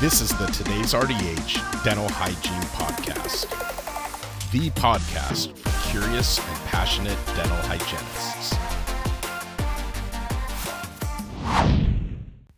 This is the Today's RDH Dental Hygiene Podcast, the podcast for curious and passionate dental hygienists.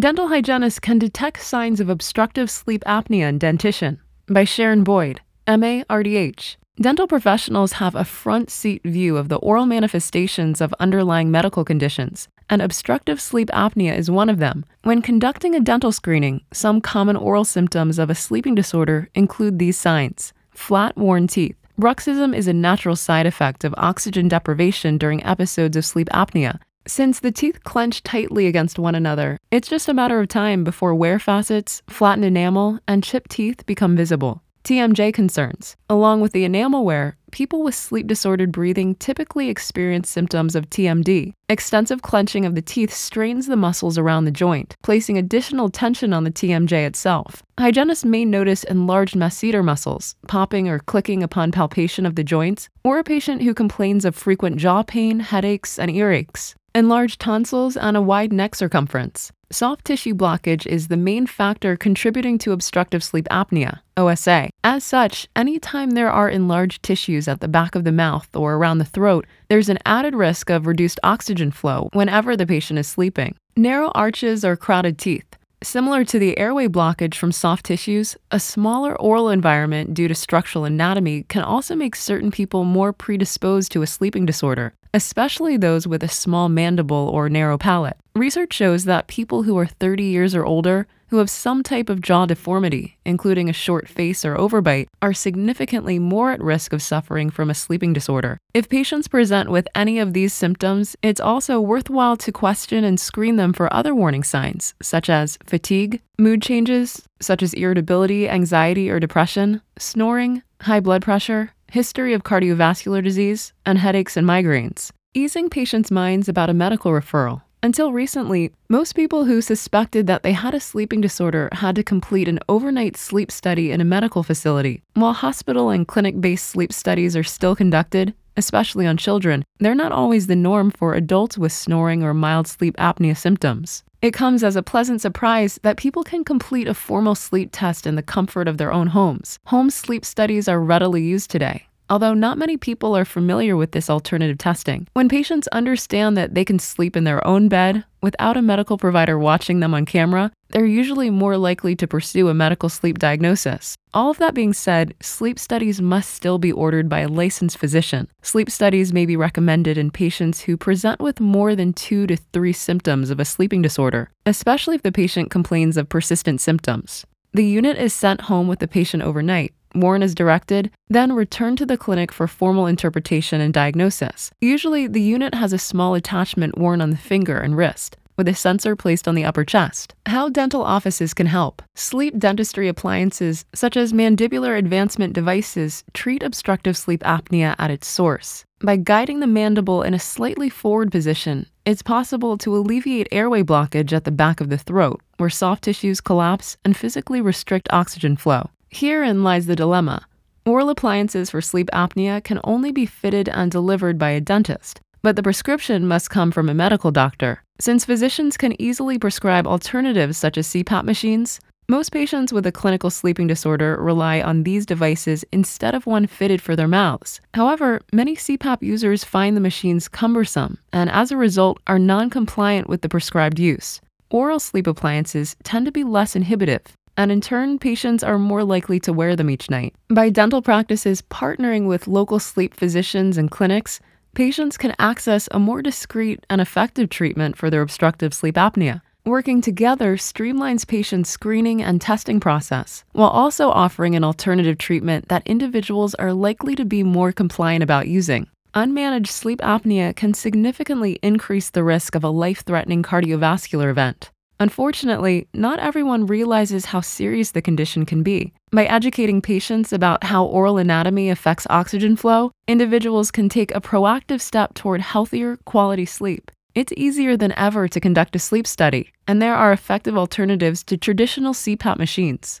Dental hygienists can detect signs of obstructive sleep apnea in dentition by Sharon Boyd, MA RDH. Dental professionals have a front seat view of the oral manifestations of underlying medical conditions, and obstructive sleep apnea is one of them. When conducting a dental screening, some common oral symptoms of a sleeping disorder include these signs flat, worn teeth. Bruxism is a natural side effect of oxygen deprivation during episodes of sleep apnea. Since the teeth clench tightly against one another, it's just a matter of time before wear facets, flattened enamel, and chipped teeth become visible. TMJ concerns. Along with the enamel wear, people with sleep disordered breathing typically experience symptoms of TMD. Extensive clenching of the teeth strains the muscles around the joint, placing additional tension on the TMJ itself. Hygienists may notice enlarged masseter muscles, popping or clicking upon palpation of the joints, or a patient who complains of frequent jaw pain, headaches, and earaches enlarged tonsils, and a wide neck circumference. Soft tissue blockage is the main factor contributing to obstructive sleep apnea, OSA. As such, anytime there are enlarged tissues at the back of the mouth or around the throat, there's an added risk of reduced oxygen flow whenever the patient is sleeping. Narrow arches or crowded teeth. Similar to the airway blockage from soft tissues, a smaller oral environment due to structural anatomy can also make certain people more predisposed to a sleeping disorder especially those with a small mandible or narrow palate. Research shows that people who are 30 years or older who have some type of jaw deformity, including a short face or overbite, are significantly more at risk of suffering from a sleeping disorder. If patients present with any of these symptoms, it's also worthwhile to question and screen them for other warning signs, such as fatigue, mood changes, such as irritability, anxiety, or depression, snoring, high blood pressure, history of cardiovascular disease, and headaches and migraines. Easing patients' minds about a medical referral. Until recently, most people who suspected that they had a sleeping disorder had to complete an overnight sleep study in a medical facility. While hospital and clinic based sleep studies are still conducted, especially on children, they're not always the norm for adults with snoring or mild sleep apnea symptoms. It comes as a pleasant surprise that people can complete a formal sleep test in the comfort of their own homes. Home sleep studies are readily used today although not many people are familiar with this alternative testing. When patients understand that they can sleep in their own bed without a medical provider watching them on camera, they're usually more likely to pursue a medical sleep diagnosis. All of that being said, sleep studies must still be ordered by a licensed physician. Sleep studies may be recommended in patients who present with more than two to three symptoms of a sleeping disorder, especially if the patient complains of persistent symptoms. The unit is sent home with the patient overnight, worn as directed, then returned to the clinic for formal interpretation and diagnosis. Usually, the unit has a small attachment worn on the finger and wrist with a sensor placed on the upper chest. How dental offices can help. Sleep dentistry appliances, such as mandibular advancement devices, treat obstructive sleep apnea at its source. By guiding the mandible in a slightly forward position, it's possible to alleviate airway blockage at the back of the throat, where soft tissues collapse and physically restrict oxygen flow. Herein lies the dilemma. Oral appliances for sleep apnea can only be fitted and delivered by a dentist, but the prescription must come from a medical doctor. Since physicians can easily prescribe alternatives such as CPAP machines, most patients with a clinical sleeping disorder rely on these devices instead of one fitted for their mouths. However, many CPAP users find the machines cumbersome and as a result are non compliant with the prescribed use. Oral sleep appliances tend to be less inhibitive, and in turn, patients are more likely to wear them each night. By dental practices partnering with local sleep physicians and clinics, patients can access a more discreet and effective treatment for their obstructive sleep apnea. Working together streamlines patients' screening and testing process, while also offering an alternative treatment that individuals are likely to be more compliant about using. Unmanaged sleep apnea can significantly increase the risk of a life threatening cardiovascular event. Unfortunately, not everyone realizes how serious the condition can be. By educating patients about how oral anatomy affects oxygen flow, individuals can take a proactive step toward healthier, quality sleep. It's easier than ever to conduct a sleep study, and there are effective alternatives to traditional CPAP machines.